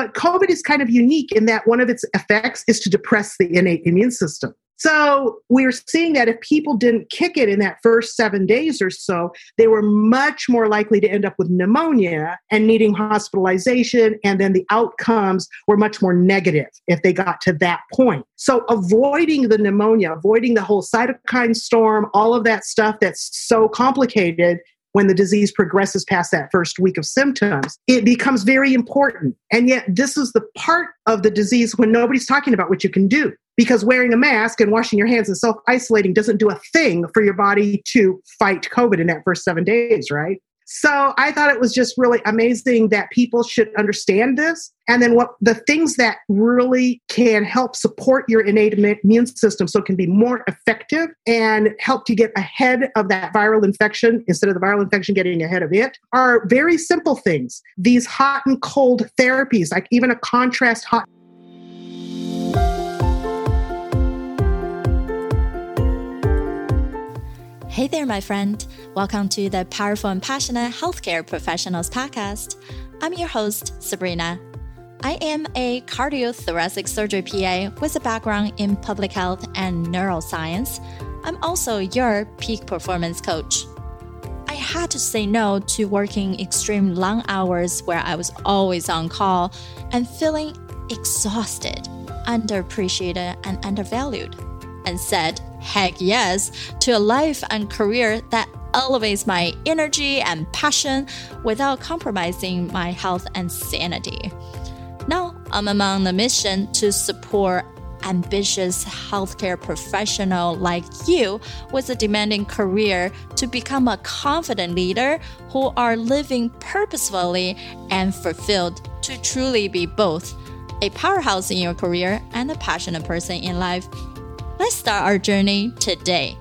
But COVID is kind of unique in that one of its effects is to depress the innate immune system. So we're seeing that if people didn't kick it in that first seven days or so, they were much more likely to end up with pneumonia and needing hospitalization. And then the outcomes were much more negative if they got to that point. So avoiding the pneumonia, avoiding the whole cytokine storm, all of that stuff that's so complicated when the disease progresses past that first week of symptoms, it becomes very important. And yet, this is the part of the disease when nobody's talking about what you can do because wearing a mask and washing your hands and self isolating doesn't do a thing for your body to fight COVID in that first seven days, right? So I thought it was just really amazing that people should understand this. And then what the things that really can help support your innate immune system so it can be more effective and help to get ahead of that viral infection instead of the viral infection getting ahead of it are very simple things. These hot and cold therapies, like even a contrast hot Hey there, my friend. Welcome to the Powerful and Passionate Healthcare Professionals Podcast. I'm your host, Sabrina. I am a cardiothoracic surgery PA with a background in public health and neuroscience. I'm also your peak performance coach. I had to say no to working extreme long hours where I was always on call and feeling exhausted, underappreciated, and undervalued, and said heck yes to a life and career that elevates my energy and passion without compromising my health and sanity. Now, I'm among the mission to support ambitious healthcare professional like you with a demanding career to become a confident leader who are living purposefully and fulfilled to truly be both a powerhouse in your career and a passionate person in life Let's start our journey today.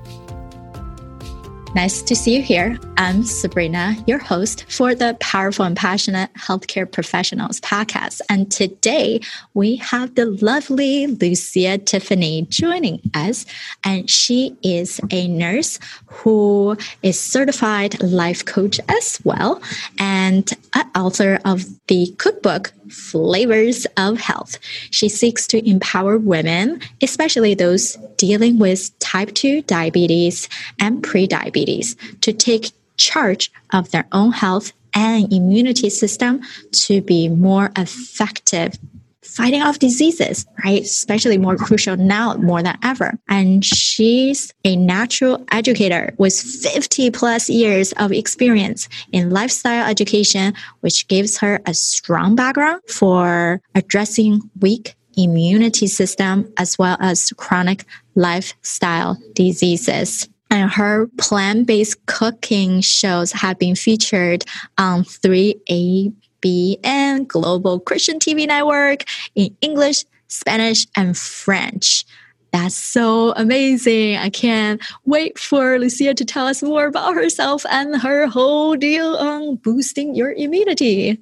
Nice to see you here. I'm Sabrina, your host for the Powerful and Passionate Healthcare Professionals podcast. And today we have the lovely Lucia Tiffany joining us. And she is a nurse who is certified life coach as well and author of the cookbook Flavors of Health. She seeks to empower women, especially those dealing with type 2 diabetes and prediabetes, to take charge of their own health and immunity system to be more effective fighting off diseases, right? Especially more crucial now more than ever. And she's a natural educator with 50 plus years of experience in lifestyle education, which gives her a strong background for addressing weak immunity system as well as chronic lifestyle diseases and her plant-based cooking shows have been featured on 3A BN Global Christian TV Network in English, Spanish, and French. That's so amazing. I can't wait for Lucia to tell us more about herself and her whole deal on boosting your immunity.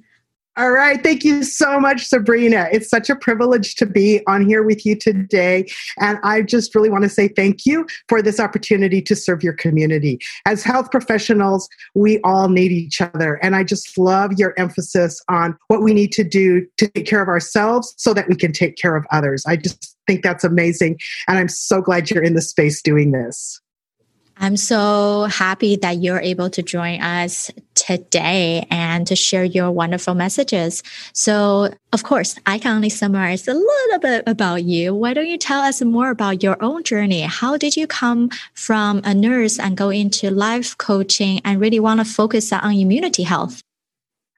All right. Thank you so much, Sabrina. It's such a privilege to be on here with you today. And I just really want to say thank you for this opportunity to serve your community. As health professionals, we all need each other. And I just love your emphasis on what we need to do to take care of ourselves so that we can take care of others. I just think that's amazing. And I'm so glad you're in the space doing this. I'm so happy that you're able to join us today and to share your wonderful messages. So, of course, I can only summarize a little bit about you. Why don't you tell us more about your own journey? How did you come from a nurse and go into life coaching and really want to focus on immunity health?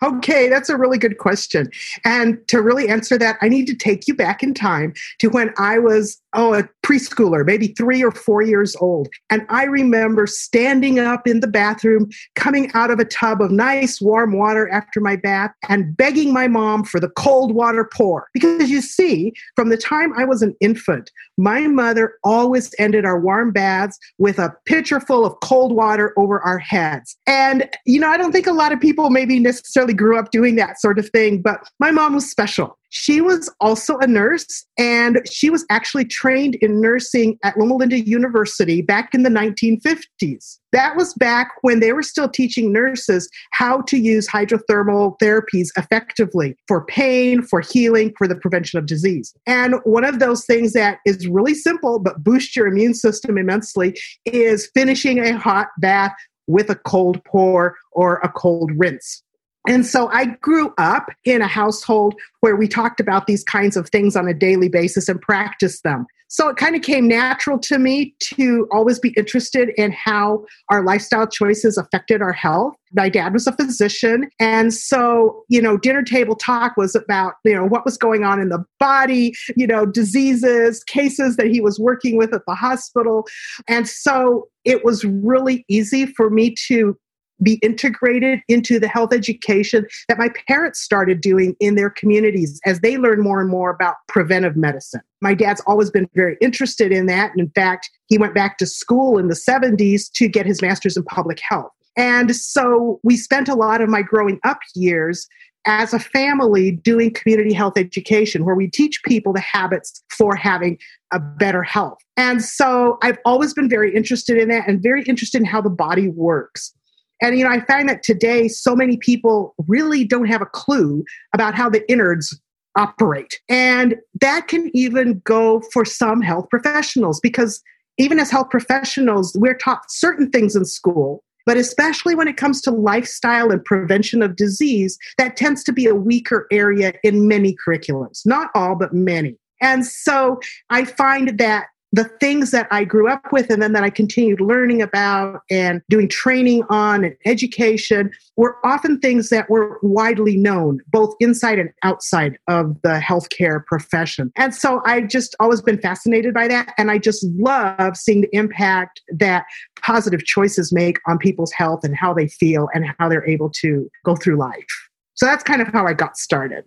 Okay, that's a really good question. And to really answer that, I need to take you back in time to when I was oh, a preschooler, maybe three or four years old. And I remember standing up in the bathroom, coming out of a tub of nice warm water after my bath, and begging my mom for the cold water pour. Because you see, from the time I was an infant, my mother always ended our warm baths with a pitcher full of cold water over our heads. And, you know, I don't think a lot of people maybe necessarily grew up doing that sort of thing, but my mom was special. She was also a nurse, and she was actually trained in nursing at Loma Linda University back in the 1950s. That was back when they were still teaching nurses how to use hydrothermal therapies effectively for pain, for healing, for the prevention of disease. And one of those things that is really simple but boosts your immune system immensely is finishing a hot bath with a cold pour or a cold rinse. And so I grew up in a household where we talked about these kinds of things on a daily basis and practiced them. So it kind of came natural to me to always be interested in how our lifestyle choices affected our health. My dad was a physician. And so, you know, dinner table talk was about, you know, what was going on in the body, you know, diseases, cases that he was working with at the hospital. And so it was really easy for me to be integrated into the health education that my parents started doing in their communities as they learn more and more about preventive medicine. My dad's always been very interested in that. And in fact, he went back to school in the 70s to get his master's in public health. And so we spent a lot of my growing up years as a family doing community health education where we teach people the habits for having a better health. And so I've always been very interested in that and very interested in how the body works. And, you know, I find that today so many people really don't have a clue about how the innards operate. And that can even go for some health professionals because even as health professionals, we're taught certain things in school. But especially when it comes to lifestyle and prevention of disease, that tends to be a weaker area in many curriculums. Not all, but many. And so I find that the things that I grew up with and then that I continued learning about and doing training on and education were often things that were widely known, both inside and outside of the healthcare profession. And so I've just always been fascinated by that. And I just love seeing the impact that positive choices make on people's health and how they feel and how they're able to go through life. So that's kind of how I got started.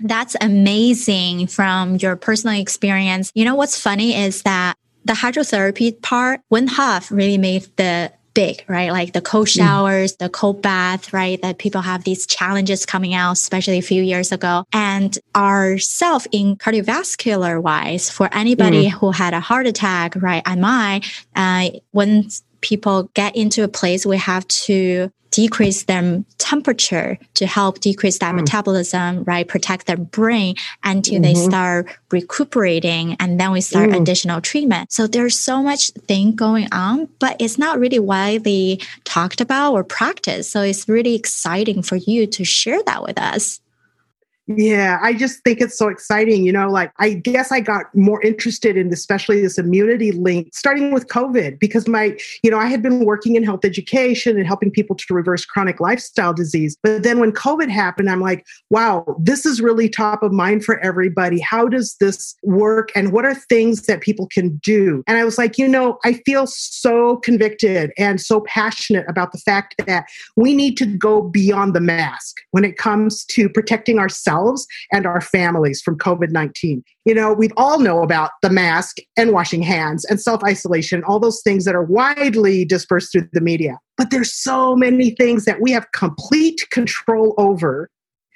That's amazing from your personal experience. You know, what's funny is that the hydrotherapy part, Wim Hof really made the big, right? Like the cold mm. showers, mm. the cold bath, right? That people have these challenges coming out, especially a few years ago. And ourself in cardiovascular wise, for anybody mm. who had a heart attack, right? I uh, when people get into a place we have to decrease their temperature to help decrease that mm. metabolism, right? Protect their brain until mm-hmm. they start recuperating and then we start mm. additional treatment. So there's so much thing going on, but it's not really widely talked about or practiced. So it's really exciting for you to share that with us. Yeah, I just think it's so exciting. You know, like I guess I got more interested in especially this immunity link starting with COVID because my, you know, I had been working in health education and helping people to reverse chronic lifestyle disease. But then when COVID happened, I'm like, wow, this is really top of mind for everybody. How does this work? And what are things that people can do? And I was like, you know, I feel so convicted and so passionate about the fact that we need to go beyond the mask when it comes to protecting ourselves ourselves and our families from COVID 19. You know, we all know about the mask and washing hands and self isolation, all those things that are widely dispersed through the media. But there's so many things that we have complete control over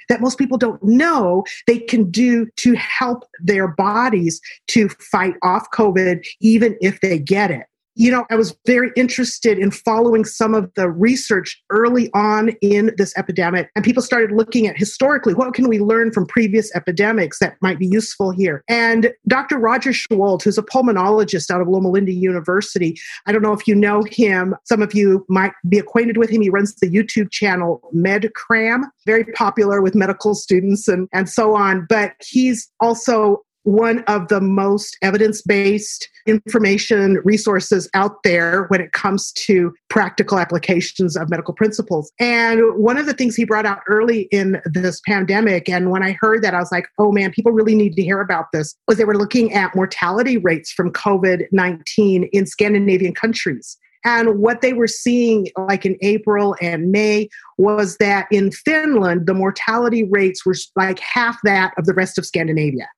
that most people don't know they can do to help their bodies to fight off COVID, even if they get it you know, I was very interested in following some of the research early on in this epidemic. And people started looking at historically, what can we learn from previous epidemics that might be useful here? And Dr. Roger Seheult, who's a pulmonologist out of Loma Linda University, I don't know if you know him. Some of you might be acquainted with him. He runs the YouTube channel MedCram, very popular with medical students and, and so on. But he's also one of the most evidence based information resources out there when it comes to practical applications of medical principles. And one of the things he brought out early in this pandemic, and when I heard that, I was like, oh man, people really need to hear about this, was they were looking at mortality rates from COVID 19 in Scandinavian countries. And what they were seeing, like in April and May, was that in Finland, the mortality rates were like half that of the rest of Scandinavia.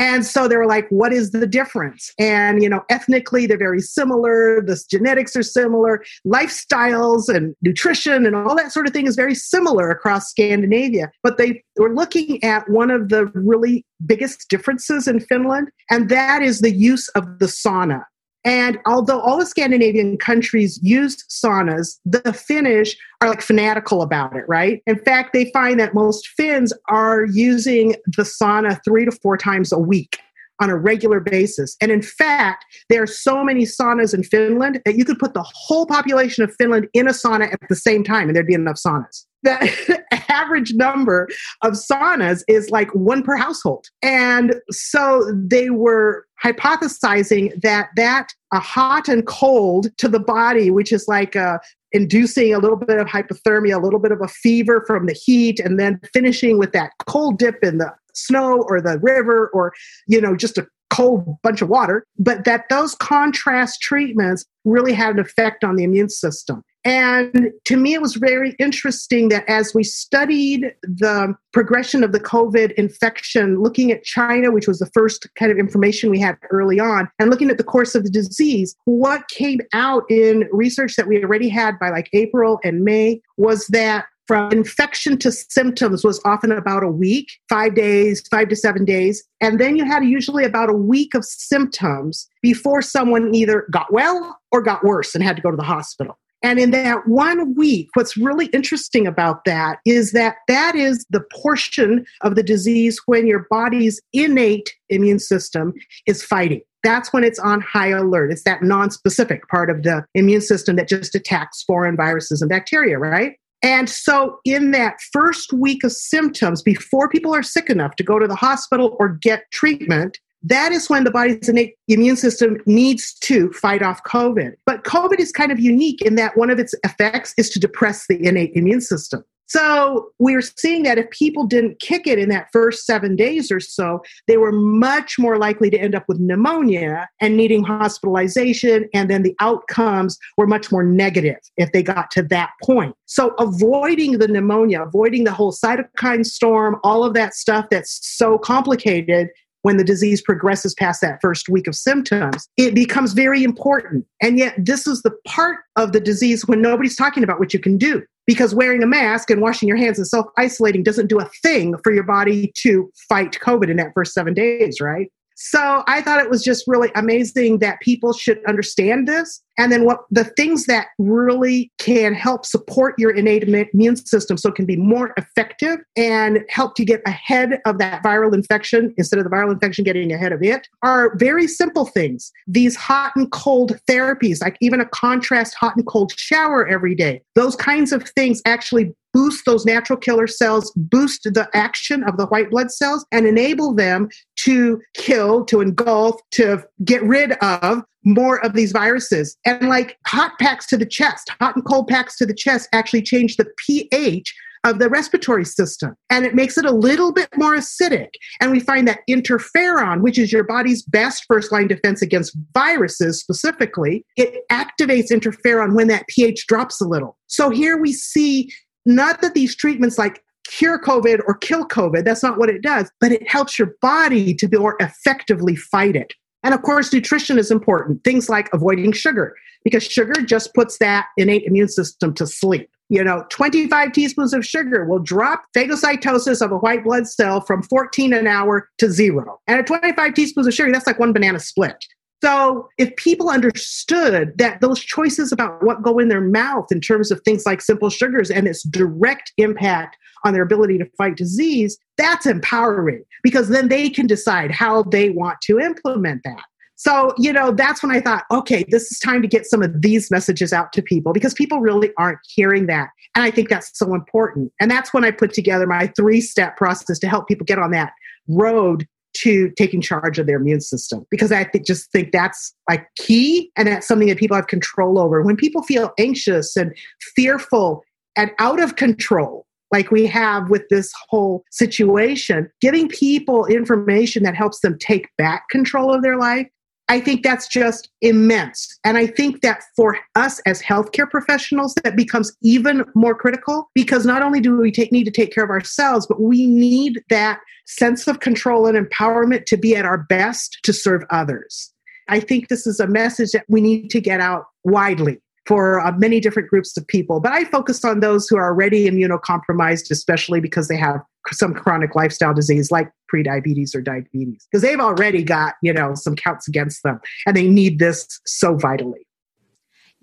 And so they were like, what is the difference? And, you know, ethnically, they're very similar. The genetics are similar. Lifestyles and nutrition and all that sort of thing is very similar across Scandinavia. But they were looking at one of the really biggest differences in Finland, and that is the use of the sauna. And although all the Scandinavian countries use saunas, the Finnish are like fanatical about it, right? In fact, they find that most Finns are using the sauna three to four times a week on a regular basis. And in fact, there are so many saunas in Finland that you could put the whole population of Finland in a sauna at the same time and there'd be enough saunas. The average number of saunas is like one per household. And so they were hypothesizing that that a hot and cold to the body, which is like a inducing a little bit of hypothermia, a little bit of a fever from the heat, and then finishing with that cold dip in the snow or the river or, you know, just a cold bunch of water, but that those contrast treatments really had an effect on the immune system. And to me, it was very interesting that as we studied the progression of the COVID infection, looking at China, which was the first kind of information we had early on, and looking at the course of the disease, what came out in research that we already had by like April and May was that from infection to symptoms was often about a week, five days, five to seven days. And then you had usually about a week of symptoms before someone either got well or got worse and had to go to the hospital. And in that one week, what's really interesting about that is that that is the portion of the disease when your body's innate immune system is fighting. That's when it's on high alert. It's that non-specific part of the immune system that just attacks foreign viruses and bacteria, right? And so, in that first week of symptoms, before people are sick enough to go to the hospital or get treatment, that is when the body's innate immune system needs to fight off COVID. But COVID is kind of unique in that one of its effects is to depress the innate immune system. So we're seeing that if people didn't kick it in that first seven days or so, they were much more likely to end up with pneumonia and needing hospitalization. And then the outcomes were much more negative if they got to that point. So avoiding the pneumonia, avoiding the whole cytokine storm, all of that stuff that's so complicated when the disease progresses past that first week of symptoms, it becomes very important. And yet, this is the part of the disease when nobody's talking about what you can do. Because wearing a mask and washing your hands and self isolating doesn't do a thing for your body to fight COVID in that first seven days, right? So I thought it was just really amazing that people should understand this. And then what the things that really can help support your innate immune system so it can be more effective and help to get ahead of that viral infection instead of the viral infection getting ahead of it are very simple things. These hot and cold therapies, like even a contrast hot and cold shower every day, those kinds of things actually boost those natural killer cells, boost the action of the white blood cells, and enable them to kill, to engulf, to get rid of more of these viruses. And like hot packs to the chest, hot and cold packs to the chest actually change the pH of the respiratory system and it makes it a little bit more acidic. And we find that interferon, which is your body's best first line defense against viruses specifically, it activates interferon when that pH drops a little. So here we see not that these treatments like cure COVID or kill COVID, that's not what it does, but it helps your body to be more effectively fight it. And of course, nutrition is important. Things like avoiding sugar, because sugar just puts that innate immune system to sleep. You know, 25 teaspoons of sugar will drop phagocytosis of a white blood cell from 14 an hour to zero. And at 25 teaspoons of sugar, that's like one banana split. So, if people understood that those choices about what go in their mouth in terms of things like simple sugars and its direct impact on their ability to fight disease, that's empowering because then they can decide how they want to implement that. So, you know, that's when I thought, okay, this is time to get some of these messages out to people because people really aren't hearing that. And I think that's so important. And that's when I put together my three step process to help people get on that road to taking charge of their immune system because I think, just think that's like key and that's something that people have control over. When people feel anxious and fearful and out of control, like we have with this whole situation, giving people information that helps them take back control of their life I think that's just immense. And I think that for us as healthcare professionals, that becomes even more critical because not only do we take, need to take care of ourselves, but we need that sense of control and empowerment to be at our best to serve others. I think this is a message that we need to get out widely for uh, many different groups of people. But I focus on those who are already immunocompromised, especially because they have some chronic lifestyle disease like prediabetes or diabetes, because they've already got, you know, some counts against them and they need this so vitally.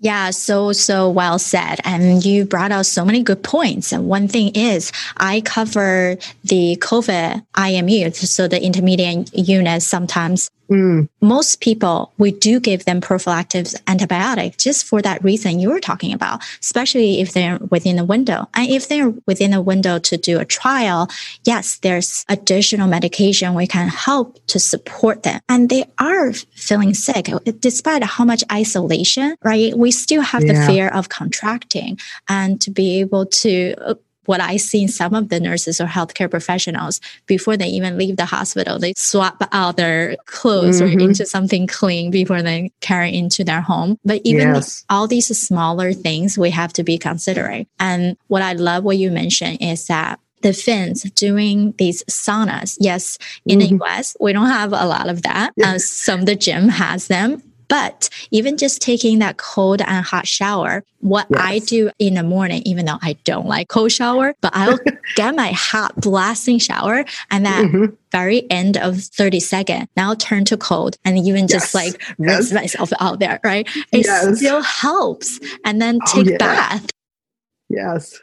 Yeah, so, so well said. And you brought out so many good points. And one thing is, I cover the COVID IMU, so the intermediate unit sometimes Mm. Most people, we do give them prophylactic antibiotic just for that reason you were talking about, especially if they're within a window. And if they're within a window to do a trial, yes, there's additional medication we can help to support them. And they are feeling sick despite how much isolation, right? We still have yeah. the fear of contracting and to be able to uh, what I see in some of the nurses or healthcare professionals before they even leave the hospital, they swap out their clothes mm-hmm. or into something clean before they carry into their home. But even yes. all these smaller things we have to be considering. And what I love what you mentioned is that the Finns doing these saunas. Yes, in mm-hmm. the US, we don't have a lot of that. Uh, some the gym has them. But even just taking that cold and hot shower, what yes. I do in the morning, even though I don't like cold shower, but I'll get my hot blasting shower and that mm-hmm. very end of 30 second, now turn to cold and even yes. just like rinse yes. myself out there, right? It still helps. And then oh, take oh, yeah. bath. Yes.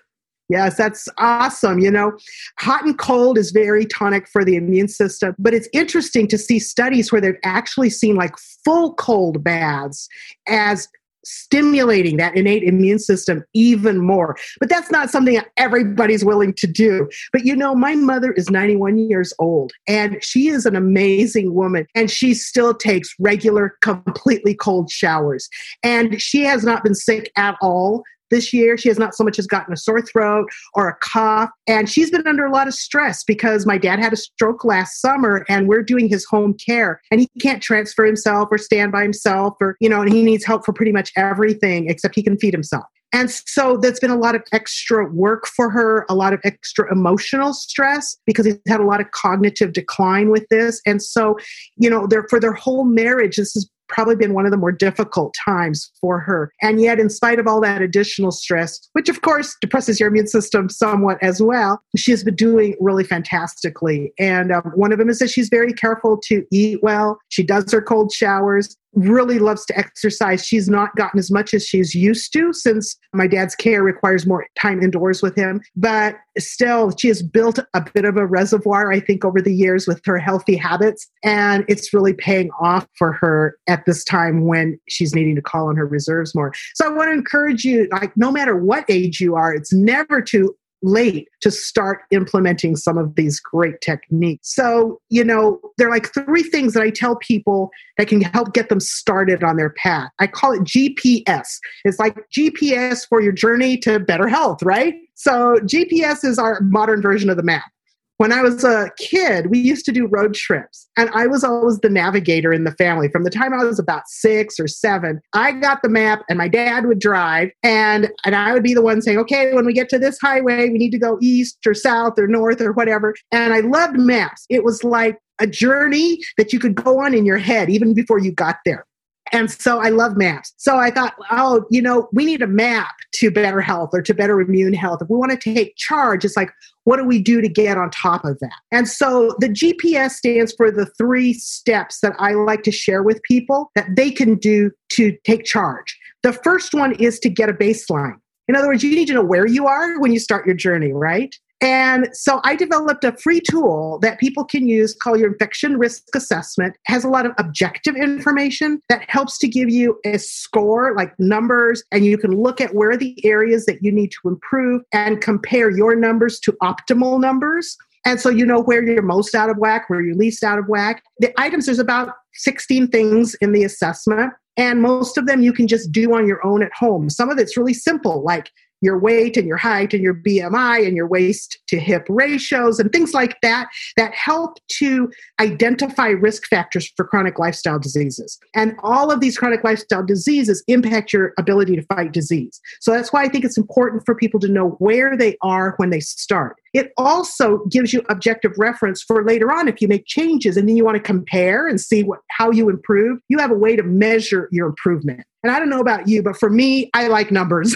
Yes, that's awesome. You know, hot and cold is very tonic for the immune system, but it's interesting to see studies where they've actually seen like full cold baths as stimulating that innate immune system even more. But that's not something everybody's willing to do. But you know, my mother is 91 years old and she is an amazing woman and she still takes regular, completely cold showers. And she has not been sick at all this year. She has not so much as gotten a sore throat or a cough. And she's been under a lot of stress because my dad had a stroke last summer and we're doing his home care and he can't transfer himself or stand by himself or, you know, and he needs help for pretty much everything except he can feed himself. And so that's been a lot of extra work for her, a lot of extra emotional stress because he's had a lot of cognitive decline with this. And so, you know, for their whole marriage, this has probably been one of the more difficult times for her. And yet, in spite of all that additional stress, which of course depresses your immune system somewhat as well, she has been doing really fantastically. And um, one of them is that she's very careful to eat well. She does her cold showers really loves to exercise. She's not gotten as much as she's used to since my dad's care requires more time indoors with him. But still, she has built a bit of a reservoir, I think, over the years with her healthy habits. And it's really paying off for her at this time when she's needing to call on her reserves more. So I want to encourage you, like, no matter what age you are, it's never too late to start implementing some of these great techniques. So, you know, there are like three things that I tell people that can help get them started on their path. I call it GPS. It's like GPS for your journey to better health, right? So, GPS is our modern version of the map. When I was a kid, we used to do road trips, and I was always the navigator in the family. From the time I was about six or seven, I got the map, and my dad would drive, and, and I would be the one saying, Okay, when we get to this highway, we need to go east or south or north or whatever. And I loved maps. It was like a journey that you could go on in your head even before you got there. And so I love maps. So I thought, oh, you know, we need a map to better health or to better immune health. If we want to take charge, it's like, what do we do to get on top of that? And so the GPS stands for the three steps that I like to share with people that they can do to take charge. The first one is to get a baseline. In other words, you need to know where you are when you start your journey, right? And so I developed a free tool that people can use called your infection risk assessment. It has a lot of objective information that helps to give you a score like numbers and you can look at where the areas that you need to improve and compare your numbers to optimal numbers. And so you know where you're most out of whack, where you're least out of whack. The items, there's about 16 things in the assessment, and most of them you can just do on your own at home. Some of it's really simple, like your weight and your height and your BMI and your waist to hip ratios and things like that that help to identify risk factors for chronic lifestyle diseases. And all of these chronic lifestyle diseases impact your ability to fight disease. So that's why I think it's important for people to know where they are when they start. It also gives you objective reference for later on if you make changes and then you want to compare and see what, how you improve. You have a way to measure your improvement. And I don't know about you, but for me, I like numbers.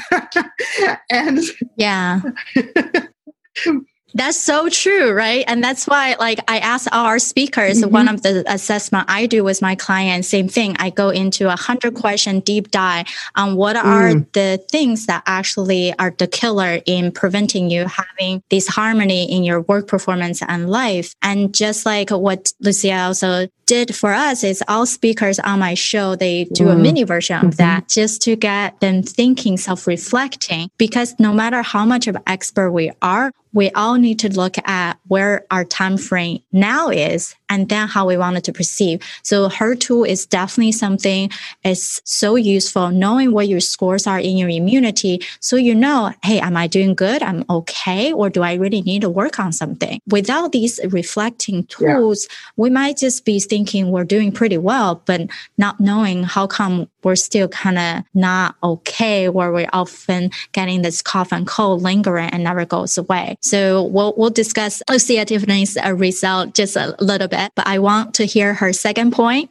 and yeah. That's so true, right? And that's why, like, I ask our speakers, mm-hmm. one of the assessment I do with my clients, same thing. I go into a hundred question deep dive on what mm. are the things that actually are the killer in preventing you having this harmony in your work performance and life. And just like what Lucia also did for us is all speakers on my show, they do mm. a mini version of mm-hmm. that just to get them thinking, self-reflecting, because no matter how much of an expert we are, we all need to look at where our time frame now is and then how we wanted to perceive. So her tool is definitely something is so useful, knowing what your scores are in your immunity. So you know, hey, am I doing good? I'm okay. Or do I really need to work on something? Without these reflecting tools, yeah. we might just be thinking we're doing pretty well, but not knowing how come we're still kind of not okay, where we're often getting this cough and cold lingering and never goes away. So we'll, we'll discuss Tiffany's uh, result just a little bit, but I want to hear her second point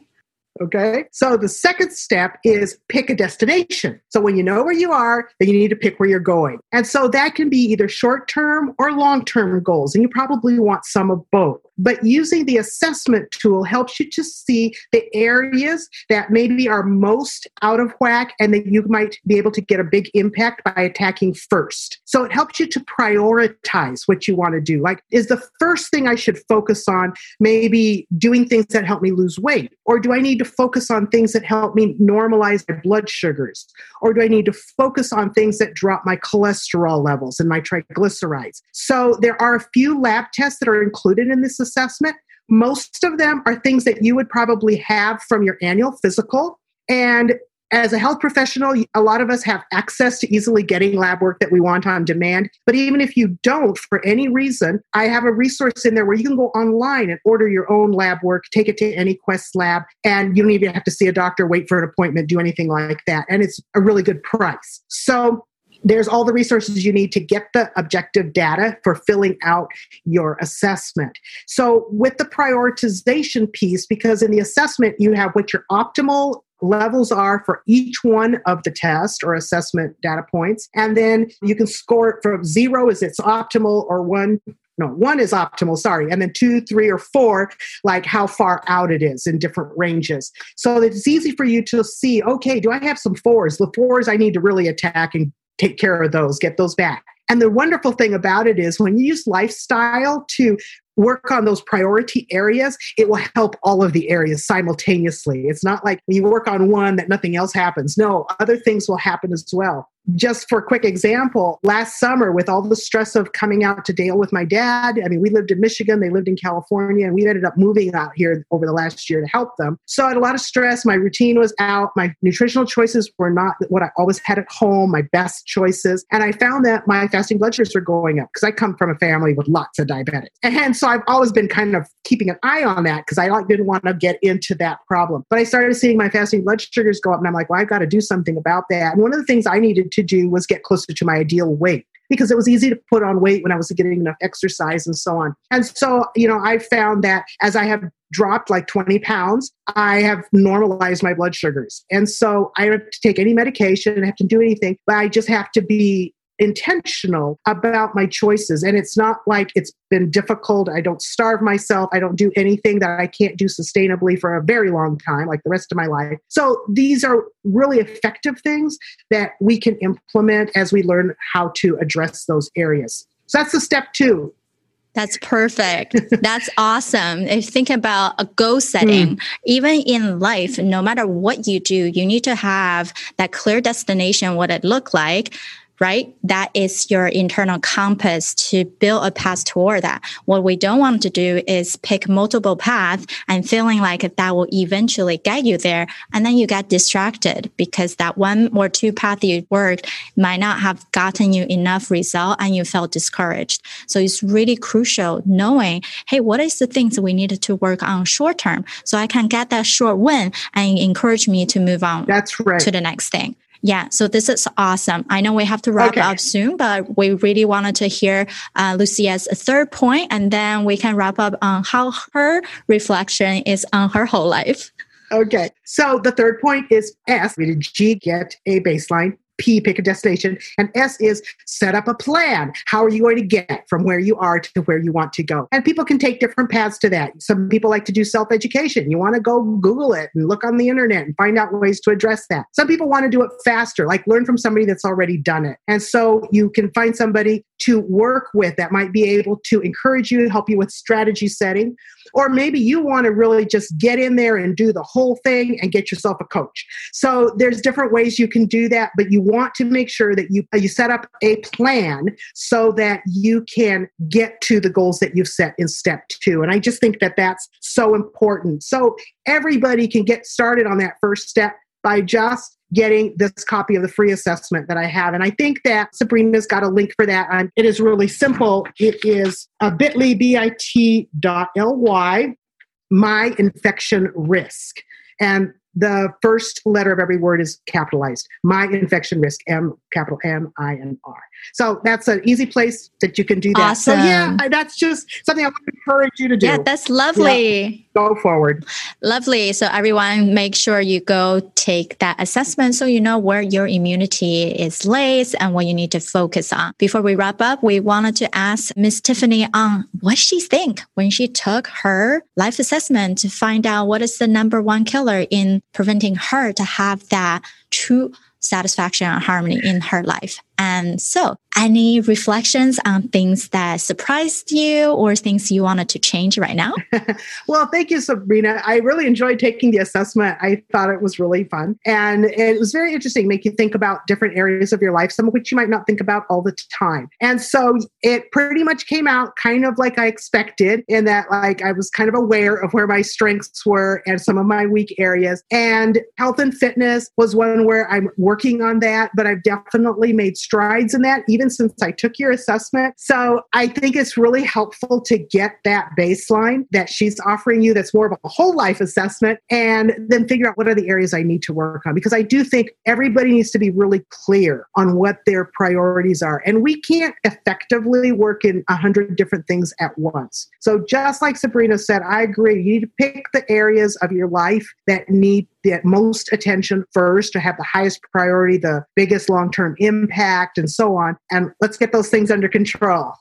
Okay. So the second step is pick a destination. So when you know where you are, then you need to pick where you're going. And so that can be either short term or long term goals. And you probably want some of both. But using the assessment tool helps you to see the areas that maybe are most out of whack and that you might be able to get a big impact by attacking first. So it helps you to prioritize what you want to do. Like, is the first thing I should focus on maybe doing things that help me lose weight? Or do I need to focus on things that help me normalize my blood sugars? Or do I need to focus on things that drop my cholesterol levels and my triglycerides? So there are a few lab tests that are included in this assessment. Most of them are things that you would probably have from your annual physical. And as a health professional, a lot of us have access to easily getting lab work that we want on demand. But even if you don't, for any reason, I have a resource in there where you can go online and order your own lab work, take it to any Quest lab, and you don't even have to see a doctor, wait for an appointment, do anything like that. And it's a really good price. So there's all the resources you need to get the objective data for filling out your assessment. So, with the prioritization piece, because in the assessment you have what your optimal levels are for each one of the test or assessment data points. And then you can score it from zero is it's optimal or one no, one is optimal, sorry, and then two, three, or four, like how far out it is in different ranges. So it's easy for you to see, okay, do I have some fours? The fours I need to really attack and take care of those, get those back. And the wonderful thing about it is when you use lifestyle to work on those priority areas, it will help all of the areas simultaneously. It's not like you work on one that nothing else happens. No, other things will happen as well just for a quick example, last summer, with all the stress of coming out to Dale with my dad, I mean, we lived in Michigan, they lived in California, and we ended up moving out here over the last year to help them. So I had a lot of stress. My routine was out. My nutritional choices were not what I always had at home, my best choices. And I found that my fasting blood sugars were going up because I come from a family with lots of diabetics. And so I've always been kind of keeping an eye on that because I didn't want to get into that problem. But I started seeing my fasting blood sugars go up, and I'm like, well, I've got to do something about that. And one of the things I needed to do was get closer to my ideal weight because it was easy to put on weight when I was getting enough exercise and so on. And so, you know, I found that as I have dropped like 20 pounds, I have normalized my blood sugars. And so I don't have to take any medication, I have to do anything, but I just have to be intentional about my choices. And it's not like it's been difficult. I don't starve myself. I don't do anything that I can't do sustainably for a very long time, like the rest of my life. So these are really effective things that we can implement as we learn how to address those areas. So that's the step two. That's perfect. That's awesome. If you think about a goal setting, mm. even in life, no matter what you do, you need to have that clear destination, what it look like right? That is your internal compass to build a path toward that. What we don't want to do is pick multiple paths and feeling like that will eventually get you there. And then you get distracted because that one or two path you worked might not have gotten you enough result and you felt discouraged. So it's really crucial knowing, hey, what is the things we need to work on short term so I can get that short win and encourage me to move on That's right. to the next thing. Yeah, so this is awesome. I know we have to wrap okay. up soon, but we really wanted to hear uh, Lucia's third point, and then we can wrap up on how her reflection is on her whole life. Okay, so the third point is S. Did G get a baseline? P, pick a destination. And S is set up a plan. How are you going to get from where you are to where you want to go? And people can take different paths to that. Some people like to do self education. You want to go Google it and look on the internet and find out ways to address that. Some people want to do it faster, like learn from somebody that's already done it. And so you can find somebody to work with that might be able to encourage you, help you with strategy setting. Or maybe you want to really just get in there and do the whole thing and get yourself a coach. So there's different ways you can do that, but you want to make sure that you you set up a plan so that you can get to the goals that you've set in step 2. And I just think that that's so important. So everybody can get started on that first step by just getting this copy of the free assessment that I have. And I think that Sabrina's got a link for that. And it is really simple. It is a bit.ly, B-I-T dot L-Y, my infection risk. And the first letter of every word is capitalized. My infection risk, M capital M I N R. So that's an easy place that you can do that. Awesome. So yeah, that's just something I would encourage you to do. Yeah, that's lovely. Yeah, go forward. Lovely. So everyone, make sure you go take that assessment so you know where your immunity is laid and what you need to focus on. Before we wrap up, we wanted to ask Miss Tiffany on what she think when she took her life assessment to find out what is the number one killer in preventing her to have that true satisfaction and harmony in her life. And so, any reflections on things that surprised you or things you wanted to change right now? well, thank you, Sabrina. I really enjoyed taking the assessment. I thought it was really fun. And it was very interesting, make you think about different areas of your life, some of which you might not think about all the time. And so it pretty much came out kind of like I expected, in that, like, I was kind of aware of where my strengths were and some of my weak areas. And health and fitness was one where I'm working on that, but I've definitely made strides in that even since I took your assessment. So I think it's really helpful to get that baseline that she's offering you that's more of a whole life assessment and then figure out what are the areas I need to work on. Because I do think everybody needs to be really clear on what their priorities are. And we can't effectively work in a hundred different things at once. So just like Sabrina said, I agree. You need to pick the areas of your life that need the most attention first to have the highest priority, the biggest long term impact, and so on. And let's get those things under control.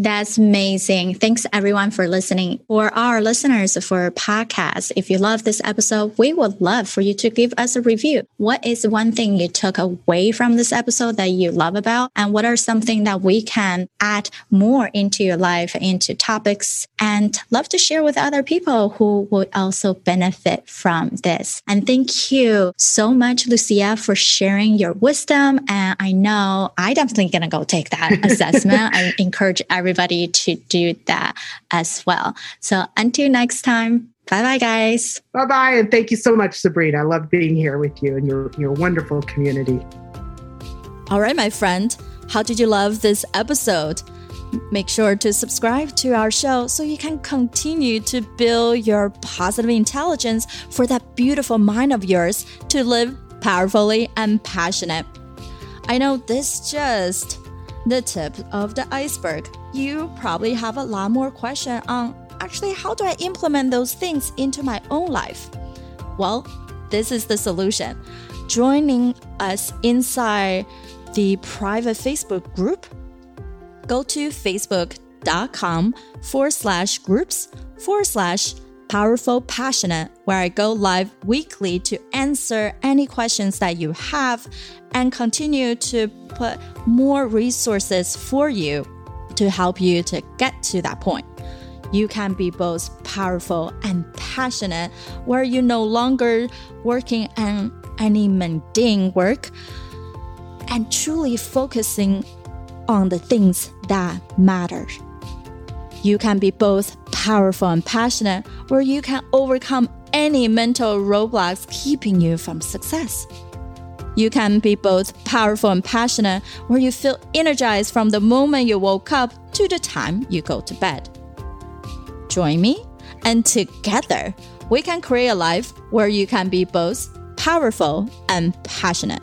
That's amazing. Thanks everyone for listening. For our listeners for podcast, if you love this episode, we would love for you to give us a review. What is one thing you took away from this episode that you love about? And what are something that we can add more into your life, into topics and love to share with other people who would also benefit from this. And thank you so much, Lucia, for sharing your wisdom. And I know I definitely gonna go take that assessment. I encourage everyone everybody to do that as well. So until next time, bye bye, guys. Bye bye. And thank you so much, Sabrina. I love being here with you and your, your wonderful community. All right, my friend. How did you love this episode? Make sure to subscribe to our show so you can continue to build your positive intelligence for that beautiful mind of yours to live powerfully and passionate. I know this just the tip of the iceberg. You probably have a lot more question on actually how do I implement those things into my own life? Well, this is the solution. Joining us inside the private Facebook group, go to facebook.com forward slash groups forward slash powerful passionate, where I go live weekly to answer any questions that you have and continue to put more resources for you to help you to get to that point. You can be both powerful and passionate, where you're no longer working on any mundane work and truly focusing on the things that matter. You can be both powerful and passionate, where you can overcome any mental roadblocks keeping you from success. You can be both powerful and passionate, where you feel energized from the moment you woke up to the time you go to bed. Join me, and together we can create a life where you can be both powerful and passionate.